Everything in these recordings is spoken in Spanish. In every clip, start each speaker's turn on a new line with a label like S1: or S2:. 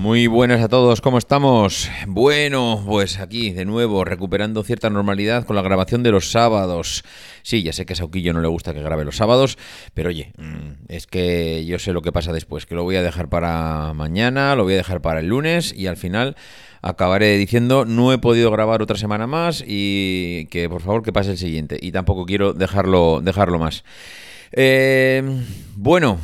S1: Muy buenas a todos, ¿cómo estamos? Bueno, pues aquí de nuevo recuperando cierta normalidad con la grabación de los sábados. Sí, ya sé que a Sauquillo no le gusta que grabe los sábados, pero oye, mm, es que yo sé lo que pasa después, que lo voy a dejar para mañana, lo voy a dejar para el lunes y al final acabaré diciendo no he podido grabar otra semana más y que por favor que pase el siguiente y tampoco quiero dejarlo dejarlo más. Eh, bueno,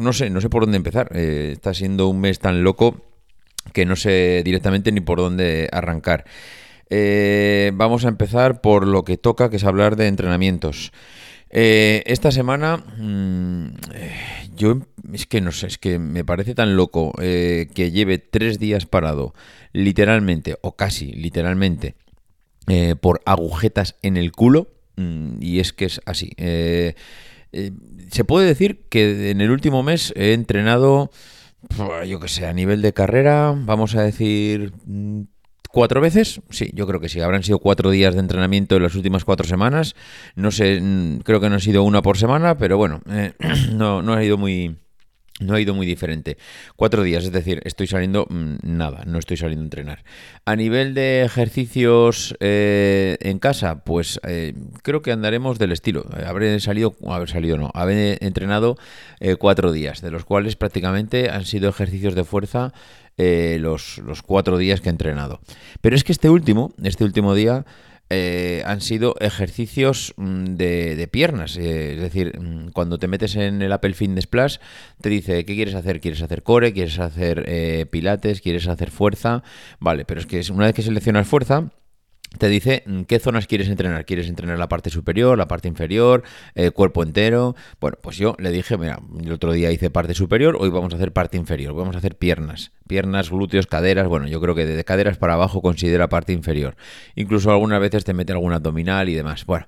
S1: no sé, no sé por dónde empezar. Eh, está siendo un mes tan loco que no sé directamente ni por dónde arrancar. Eh, vamos a empezar por lo que toca, que es hablar de entrenamientos. esta semana, mm, yo es que no sé, es que me parece tan loco que lleve tres días parado, literalmente, o casi literalmente, por agujetas en el culo. Mm, y es que es así. Eh, se puede decir que en el último mes he entrenado, yo que sé, a nivel de carrera, vamos a decir mm, cuatro veces. Sí, yo creo que sí. Habrán sido cuatro días de entrenamiento en las últimas cuatro semanas. No sé, mm, creo que no ha sido una por semana, pero bueno, eh, no, no ha ido muy no ha ido muy diferente. Cuatro días, es decir, estoy saliendo mm, nada, no estoy saliendo a entrenar. A nivel de ejercicios eh, en casa, pues eh, creo que andaremos del estilo. Habré salido, haber salido no, habré entrenado eh, cuatro días, de los cuales prácticamente han sido ejercicios de fuerza los, los cuatro días que he entrenado. Pero es que este último, este último día eh, han sido ejercicios mm, de, piernas. Eh, es decir, mm, cuando te metes en el Apple Fitness Plus, te dice, ¿qué quieres hacer? ¿Quieres hacer core? ¿Quieres hacer eh, pilates? ¿Quieres hacer fuerza? Vale, pero es que una vez que seleccionas fuerza, te dice mm, qué zonas quieres entrenar. ¿Quieres entrenar la parte superior, la parte inferior, el cuerpo entero? Bueno, pues yo le dije, mira, el otro día hice parte superior, hoy vamos a hacer parte inferior, vamos a hacer piernas. Piernas, glúteos, caderas, bueno, yo creo que de caderas para abajo considera parte inferior. Incluso algunas veces te mete algún abdominal y demás. Bueno,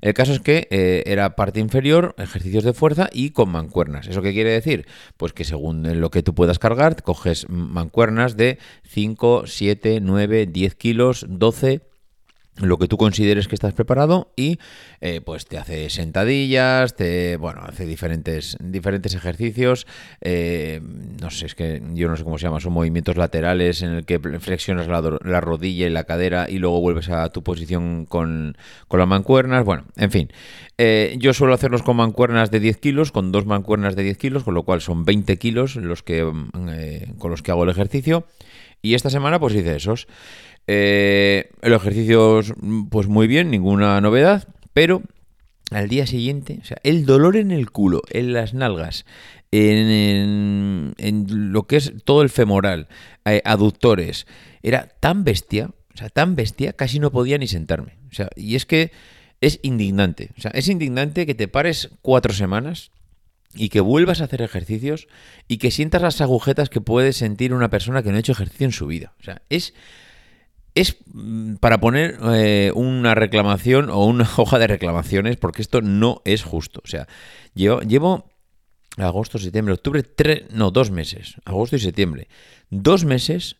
S1: el caso es que eh, era parte inferior, ejercicios de fuerza y con mancuernas. ¿Eso qué quiere decir? Pues que según lo que tú puedas cargar, coges mancuernas de 5, 7, 9, 10 kilos, 12 lo que tú consideres que estás preparado y eh, pues te hace sentadillas, te bueno, hace diferentes, diferentes ejercicios. Eh, no sé, es que yo no sé cómo se llama, son movimientos laterales en el que flexionas la, rodilla y la cadera y luego vuelves a tu posición con, con las mancuernas. Bueno, en fin. Eh, yo suelo hacerlos con mancuernas de 10 kilos, con dos mancuernas de 10 kilos, con lo cual son 20 kilos los que, con los que hago el ejercicio. Y esta semana pues hice esos. Eh, el ejercicio, pues muy bien, ninguna novedad, pero al día siguiente, o sea, el dolor en el culo, en las nalgas, en, lo que es todo el femoral, eh, aductores, era tan bestia, o sea, tan bestia, casi no podía ni sentarme. O sea, y es que es indignante. O sea, es indignante que te pares cuatro semanas y que vuelvas a hacer ejercicios y que sientas las agujetas que puede sentir una persona que no ha hecho ejercicio en su vida. O sea, es es mm, para poner eh, una reclamación o una hoja de reclamaciones, porque esto no es justo. O sea, llevo, llevo agosto, septiembre, octubre, tres, no, dos meses, agosto y septiembre, dos meses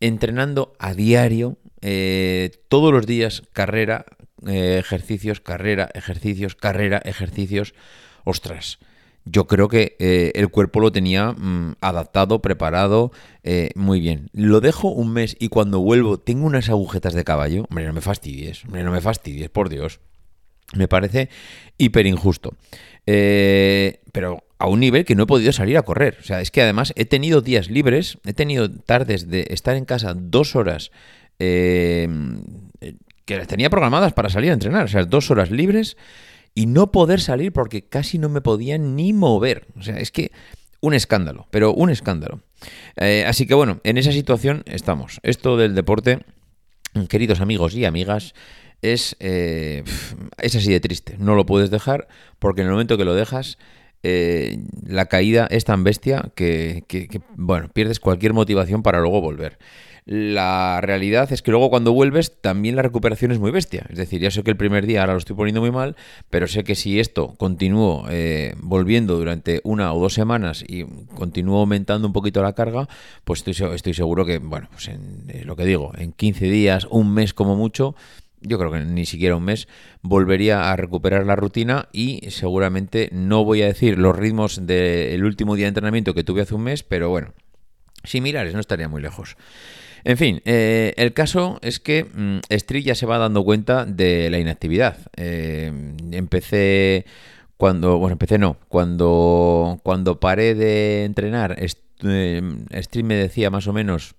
S1: entrenando a diario, eh, todos los días, carrera, eh, ejercicios, carrera, ejercicios, carrera, ejercicios. Ostras, yo creo que eh, el cuerpo lo tenía mm, adaptado, preparado, eh, muy bien. Lo dejo un mes y cuando vuelvo tengo unas agujetas de caballo. Hombre, no me fastidies, hombre, no me fastidies, por Dios. Me parece hiper injusto. Eh, pero a un nivel que no he podido salir a correr. O sea, es que además he tenido días libres, he tenido tardes de estar en casa dos horas que las tenía programadas para salir a entrenar. O sea, dos horas libres y no poder salir porque casi no me podía ni mover. O sea, es que un escándalo, pero un escándalo. Eh, así que bueno, en esa situación estamos. Esto del deporte, queridos amigos y amigas, es, eh, es así de triste. No lo puedes dejar porque en el momento que lo dejas la caída es tan bestia que, bueno, pierdes cualquier motivación para luego volver. La realidad es que luego cuando vuelves también la recuperación es muy bestia. Es decir, ya sé que el primer día ahora lo estoy poniendo muy mal, pero sé que si esto continúo eh, volviendo durante una o dos semanas y continúo aumentando un poquito la carga, pues estoy, estoy seguro que, bueno, pues en eh, lo que digo, en 15 días, un mes como mucho, yo creo que ni siquiera un mes, volvería a recuperar la rutina y seguramente no voy a decir los ritmos del último día de entrenamiento que tuve hace un mes, pero bueno, similares, no estaría muy lejos. En fin, eh, el caso es que mm, Street ya se va dando cuenta de la inactividad. Eh, empecé cuando, bueno, empecé no, cuando, cuando paré de entrenar, eh, Street me decía más o menos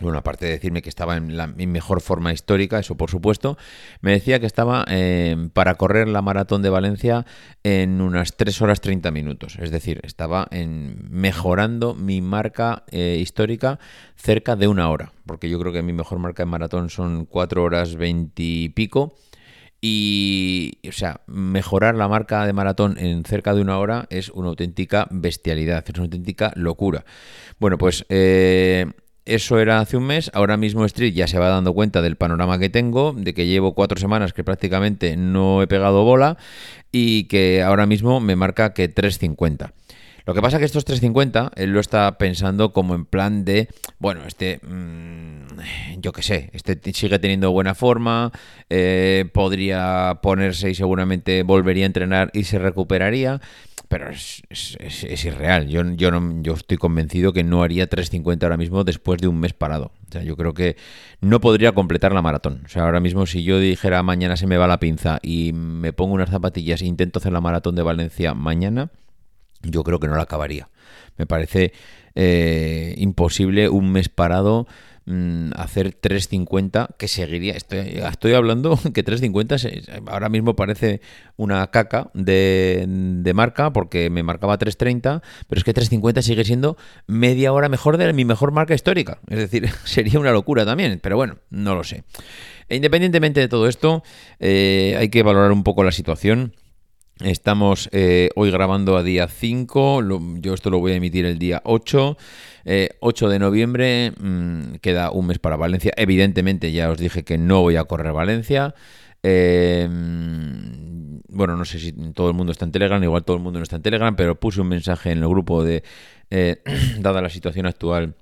S1: bueno, aparte de decirme que estaba en la, mi mejor forma histórica, eso por supuesto, me decía que estaba eh, para correr la maratón de Valencia en unas 3 horas 30 minutos. Es decir, estaba en, mejorando mi marca eh, histórica cerca de una hora, porque yo creo que mi mejor marca de maratón son 4 horas 20 y pico. Y, o sea, mejorar la marca de maratón en cerca de una hora es una auténtica bestialidad, es una auténtica locura. Bueno, pues eh, eso era hace un mes, ahora mismo Street ya se va dando cuenta del panorama que tengo, de que llevo cuatro semanas que prácticamente no he pegado bola y que ahora mismo me marca que 350. Lo que pasa que estos 350 él lo está pensando como en plan de, bueno, este, mm, yo qué sé, este sigue teniendo buena forma, eh, podría ponerse y seguramente volvería a entrenar y se recuperaría pero es, es, irreal. Yo, yo, no, yo estoy convencido que no haría 3.50 ahora mismo después de un mes parado. O sea, yo creo que no podría completar la maratón. O sea, ahora mismo si yo dijera mañana se me va la pinza y me pongo unas zapatillas e intento hacer la maratón de Valencia mañana, yo creo que no la acabaría. Me parece eh, imposible un mes parado Mm, hacer 350, que seguiría, estoy, estoy hablando que 350 ahora mismo parece una caca de, marca porque me marcaba 330, pero es que 350 sigue siendo media hora mejor de mi mejor marca histórica. Es decir, sería una locura también, pero bueno, no lo sé. Independientemente de todo esto, eh, hay que valorar un poco la situación. Estamos eh, hoy grabando a día 5, yo esto lo voy a emitir el día 8. 8 eh, de noviembre, mm, queda un mes para Valencia. Evidentemente ya os dije que no voy a correr Valencia. Eh, mm, bueno, no sé si todo el mundo está en Telegram, igual todo el mundo no está en Telegram, pero puse un mensaje en el grupo de, dada la situación actual,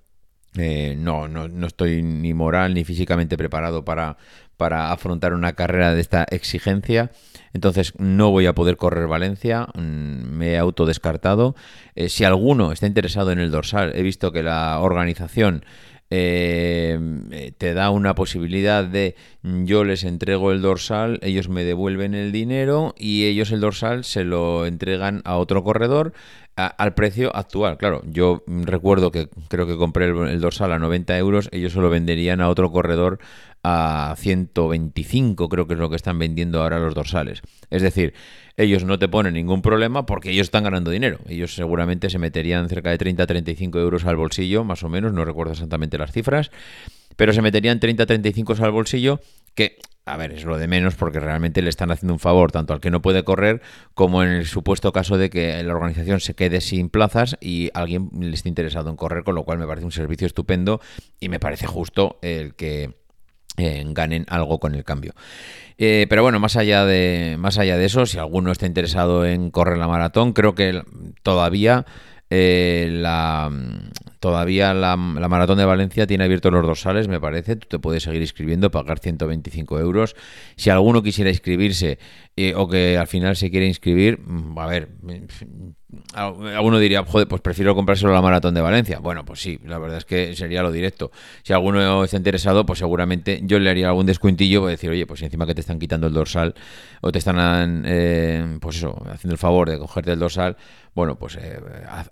S1: no, no, no, estoy ni moral ni físicamente preparado para, para afrontar una carrera de esta exigencia. Entonces no voy a poder correr Valencia, mm, me he autodescartado. Eh, si alguno está interesado en el dorsal, he visto que la organización eh, eh, te da una posibilidad de yo les entrego el dorsal, ellos me devuelven el dinero y ellos el dorsal se lo entregan a otro corredor al precio actual. Claro, yo recuerdo que creo que compré el, dorsal a 90 euros, ellos se lo venderían a otro corredor a 125, creo que es lo que están vendiendo ahora los dorsales. Es decir, ellos no te ponen ningún problema porque ellos están ganando dinero. Ellos seguramente se meterían cerca de 30-35 euros al bolsillo, más o menos, no recuerdo exactamente las cifras, pero se meterían 30-35 al bolsillo que a ver, es lo de menos porque realmente le están haciendo un favor tanto al que no puede correr como en el supuesto caso de que la organización se quede sin plazas y alguien le esté interesado en correr, con lo cual me parece un servicio estupendo y me parece justo el que eh, ganen algo con el cambio. Eh, pero bueno, más allá de más allá de eso, si alguno está interesado en correr la maratón, creo que todavía eh, la, todavía la, Maratón de Valencia tiene abiertos los dorsales, me parece. Tú te puedes seguir inscribiendo, pagar 125 euros. Si alguno quisiera inscribirse eh, o que al final se quiere inscribir, mm, a ver, alguno diría, joder, pues prefiero comprárselo a la Maratón de Valencia. Bueno, pues sí, la verdad es que sería lo directo. Si alguno está interesado, pues seguramente yo le haría algún descuentillo para decir, oye, pues encima que te están quitando el dorsal o te están, eh, pues eso, haciendo el favor de cogerte el dorsal, bueno, pues eh,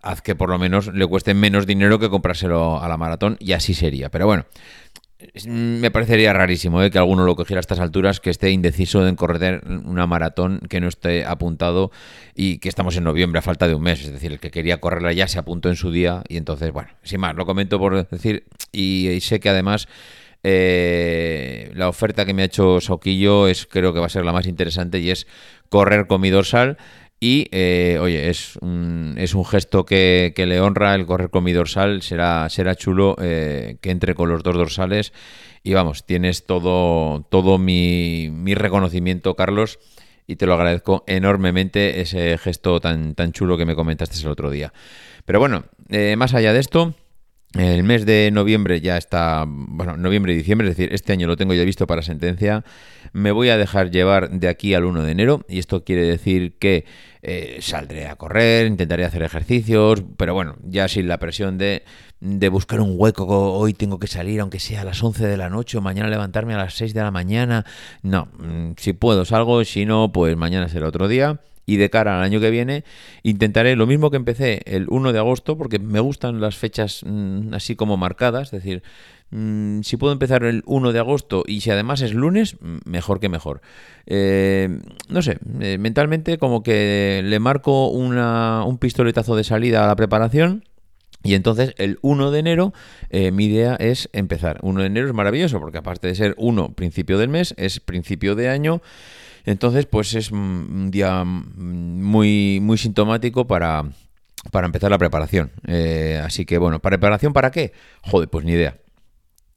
S1: haz, que por lo menos le cueste menos dinero que comprárselo a la maratón y así sería. Pero bueno, me parecería rarísimo eh, que alguno lo cogiera a estas alturas, que esté indeciso en correr una maratón que no esté apuntado y que estamos en noviembre a falta de un mes. Es decir, el que quería correrla ya se apuntó en su día y entonces, bueno, sin más, lo comento por decir y, sé que además... Eh, la oferta que me ha hecho Soquillo es creo que va a ser la más interesante y es correr con mi dorsal Y, eh, oye, es un, es un gesto que, le honra el correr con mi dorsal. Será, será chulo eh, que entre con los dos dorsales. Y vamos, tienes todo, todo mi, mi reconocimiento, Carlos y te lo agradezco enormemente ese gesto tan, tan chulo que me comentaste el otro día. Pero bueno, eh, más allá de esto, el mes de noviembre ya está, bueno, noviembre y diciembre, es decir, este año lo tengo ya visto para sentencia. Me voy a dejar llevar de aquí al 1 de enero y esto quiere decir que eh, saldré a correr, intentaré hacer ejercicios, pero bueno, ya sin la presión de, de buscar un hueco, hoy tengo que salir aunque sea a las 11 de la noche o mañana levantarme a las 6 de la mañana. No, mm, si puedo salgo, si no, pues mañana será otro día y de cara al año que viene intentaré lo mismo que empecé el 1 de agosto, porque me gustan las fechas mm, así como marcadas, es decir, mm, si puedo empezar el 1 de agosto y si además es lunes, mm, mejor que mejor. Eh, no sé, eh, mentalmente como que le marco una, un pistoletazo de salida a la preparación. Y entonces el 1 de enero eh, mi idea es empezar. 1 de enero es maravilloso porque aparte de ser 1 principio del mes, es principio de año. Entonces, pues es un día muy, muy sintomático para, para empezar la preparación. Eh, así que bueno, ¿preparación para qué? Joder, pues ni idea.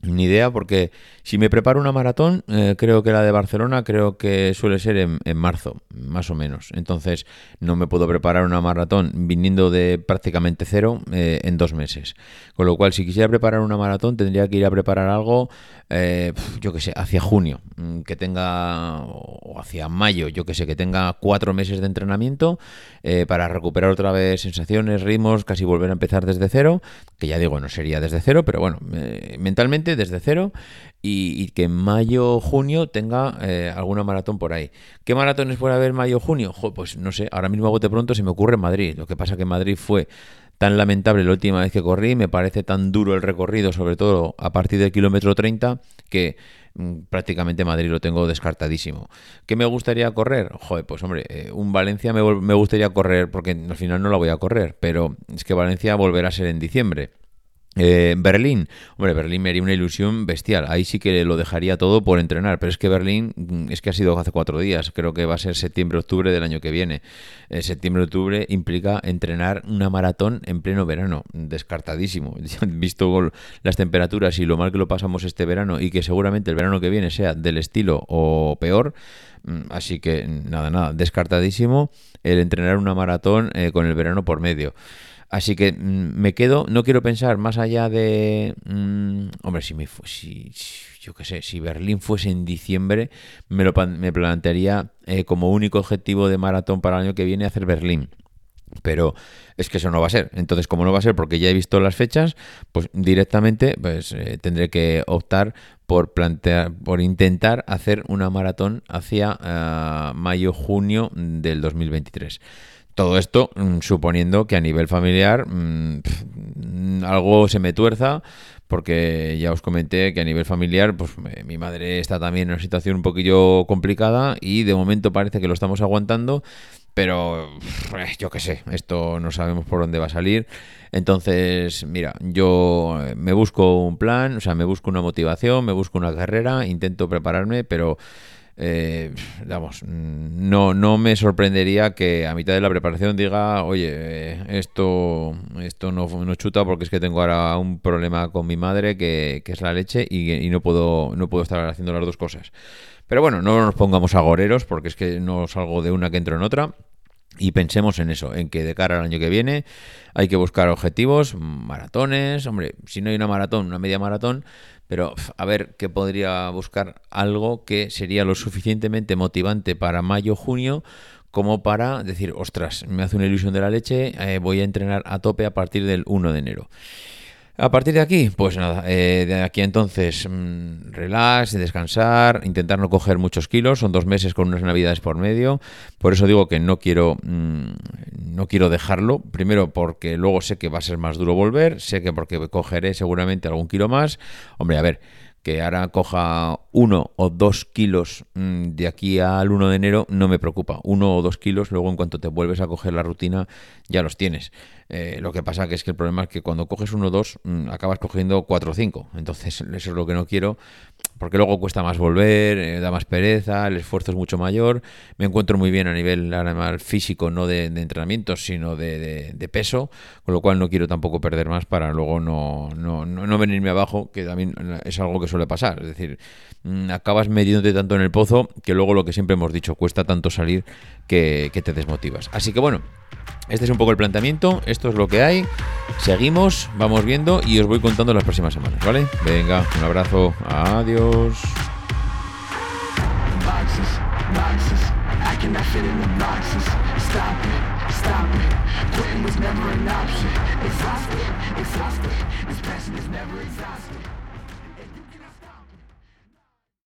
S1: Ni idea, porque si me preparo una maratón, eh, creo que la de Barcelona creo que suele ser en, marzo, más o menos. Entonces no me puedo preparar una maratón viniendo de prácticamente cero eh, en dos meses. Con lo cual, si quisiera preparar una maratón, tendría que ir a preparar algo, eh, yo que sé, hacia junio, mm, que tenga, o hacia mayo, yo que sé, que tenga cuatro meses de entrenamiento para recuperar otra vez sensaciones, ritmos, casi volver a empezar desde cero, que ya digo, no sería desde cero, pero bueno, mentalmente desde cero y, que en mayo junio tenga eh, alguna maratón por ahí. ¿Qué maratones puede haber mayo junio? pues no sé, ahora mismo a bote pronto se me ocurre en Madrid. Lo que pasa que Madrid fue tan lamentable la última vez que corrí, me parece tan duro el recorrido, sobre todo a partir del kilómetro 30, que mm, prácticamente Madrid lo tengo descartadísimo. ¿Qué me gustaría correr? Joder, pues hombre, eh, un Valencia me, me gustaría correr porque al final no la voy a correr, pero es que Valencia volverá a ser en diciembre. Eh, Berlín, hombre, Berlín me haría una ilusión bestial. Ahí sí que lo dejaría todo por entrenar, pero es que Berlín mm, es que ha sido hace cuatro días. Creo que va a ser septiembre-octubre del año que viene. Eh, septiembre-octubre implica entrenar una maratón en pleno verano, descartadísimo. Visto las temperaturas y lo mal que lo pasamos este verano y que seguramente el verano que viene sea del estilo o peor. Mm, así que nada, nada, descartadísimo el entrenar una maratón eh, con el verano por medio. Así que mm, me quedo, no quiero pensar más allá de... Mm, hombre, si, me, si, yo qué sé, si Berlín fuese en diciembre, me, lo, me plantearía eh, como único objetivo de maratón para el año que viene hacer Berlín. Pero es que eso no va a ser. Entonces, como no va a ser porque ya he visto las fechas, pues directamente pues, eh, tendré que optar por plantear, por intentar hacer una maratón hacia eh, mayo-junio del 2023. Todo esto mm, suponiendo que a nivel familiar mm, algo se me tuerza, porque ya os comenté que a nivel familiar, pues mi madre está también en una situación un poquillo complicada y de momento parece que lo estamos aguantando, pero eh, yo qué sé, esto no sabemos por dónde va a salir. Entonces, mira, yo eh, me busco un plan, o sea, me busco una motivación, me busco una carrera, intento prepararme, pero eh, vamos, no, no me sorprendería que a mitad de la preparación diga, oye, esto, esto no, no chuta porque es que tengo ahora un problema con mi madre que, es la leche y, no, puedo, no puedo estar haciendo las dos cosas. Pero bueno, no nos pongamos agoreros porque es que no salgo de una que entro en otra. Y pensemos en eso, en que de cara al año que viene hay que buscar objetivos, maratones, hombre, si no hay una maratón, una media maratón, pero a ver qué podría buscar algo que sería lo suficientemente motivante para mayo, junio, como para decir, ostras, me hace una ilusión de la leche, eh, voy a entrenar a tope a partir del 1 de enero. A partir de aquí, pues nada, eh, de aquí entonces mmm, relax, descansar, intentar no coger muchos kilos, son dos meses con unas navidades por medio, por eso digo que no quiero, mm, no quiero dejarlo, primero porque luego sé que va a ser más duro volver, sé que porque cogeré seguramente algún kilo más, hombre, a ver, que ahora coja uno o dos kilos mm, de aquí al 1 de enero no me preocupa. Uno o dos kilos, luego en cuanto te vuelves a coger la rutina ya los tienes. Eh, lo que pasa es que el problema es que cuando coges uno o dos mm, acabas cogiendo cuatro o cinco. Entonces eso es lo que no quiero. Porque luego cuesta más volver, eh, da más pereza, el esfuerzo es mucho mayor. Me encuentro muy bien a nivel además, físico, no de, entrenamiento, sino de, peso, con lo cual no quiero tampoco perder más para luego no, no, no, venirme abajo, que también es algo que suele pasar. Es decir, mm, acabas metiéndote tanto en el pozo que luego lo que siempre hemos dicho, cuesta tanto salir que, que te desmotivas. Así que bueno, este es un poco el planteamiento, esto es lo que hay. Seguimos, vamos viendo y os voy contando las próximas semanas, ¿vale? Venga, un abrazo, adiós.